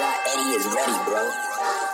Eddie is ready, bro.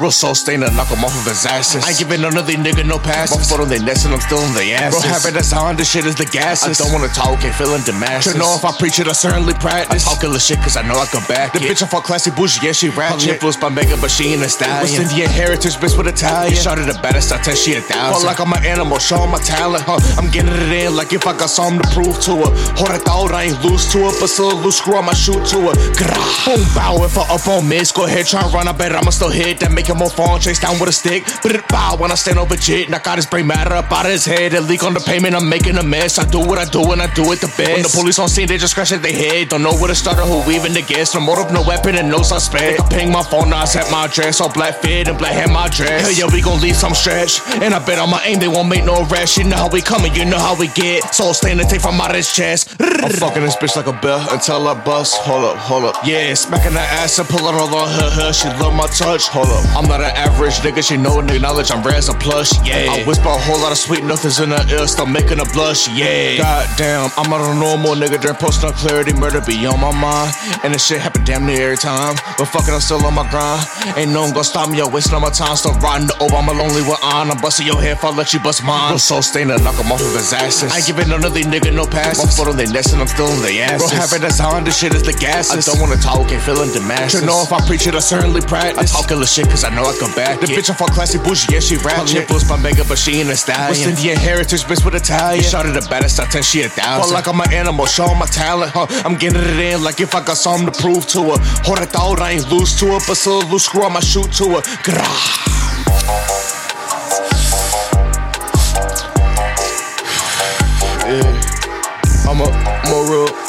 Real soul stain to knock him off of his asses. I ain't giving none of these nigga no passes. My foot on their necks and I'm still in their asses. Bro, having that's on, this shit is the gases. I don't wanna talk, ain't feeling Damascus. To know if I preach it, I certainly practice. I talk killer shit cause I know I can back The it. bitch I fuck classy bougie, yeah, she ratchet. influenced by Megan, but she ain't a stallion. West Indian heritage, bitch with Italian. Shot at the baddest, I tell she a thousand. Feel like I'm an animal, showing my talent. Huh? I'm getting it in like if I got something to prove to her. Hold it out, I ain't lose to her, but still a loose screw, I'ma shoot to her. Grah. Boom, bow, if I up on miss, go ahead, try and run, I bet I'ma still hit. That make him more fun, chase down with a stick. But it bow when I stand over jit. Knock out his brain matter up out of his head. A leak on the pavement, I'm making a mess. I do what I do and I do it the best. When the police on scene, they just scratch at their head. Don't know where to start or who even to guess. No motive, no weapon, and no suspect. I ping my phone, now I set my address. All black fit and black hair, my dress. Hell yeah, we gon' leave some stretch. And I bet on my aim, they won't make no rest. You know how we coming, you know how we get. So stand and take from out of his chest. I'm fucking this bitch like a bell until I bust. Hold up, hold up. Yeah, smacking that ass and pulling all on her hair. She love my touch. Hold up. I'm not an average nigga, she know nigga knowledge I'm rare as a plush. Yeah. I whisper a whole lot of sweet nothings in her ear, start making her blush. Yeah. Goddamn, I'm not a normal nigga. During post on clarity, murder be on my mind. And this shit happen damn near every time. But fucking, I'm still on my grind. Ain't no one gonna stop me, I'm wasting all my time. Still riding the over, I'm a lonely one on. I'm busting your head if I let you bust mine. Real soul stain to knock him off of his asses. I ain't giving none of these nigga no passes. My foot on their necks and I'm still in their asses. Bro, having that's on, this shit is the gases. I don't wanna talk, ain't feeling the Damascus. To know if I preach it, I certainly practice. I talk killer shit cause I know I can back The it. bitch I fuck classy bougie, yeah, she ratchet. Influenced by Megan, but she ain't a stallion. West Indian heritage, bitch with Italian. Shot at the baddest, I tell she a thousand. Felt like I'm an animal, showing my talent, huh? I'm getting it in like if I got something to prove to her. Hold it out, I ain't lose to her, but still a loose screw, I'ma shoot to her. Grah.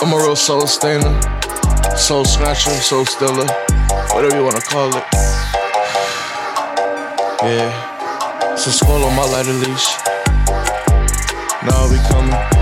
I'm a real soul stainer, soul snatcher, soul stealer, whatever you wanna call it. Yeah, a skull on my lighter leash. Now we coming.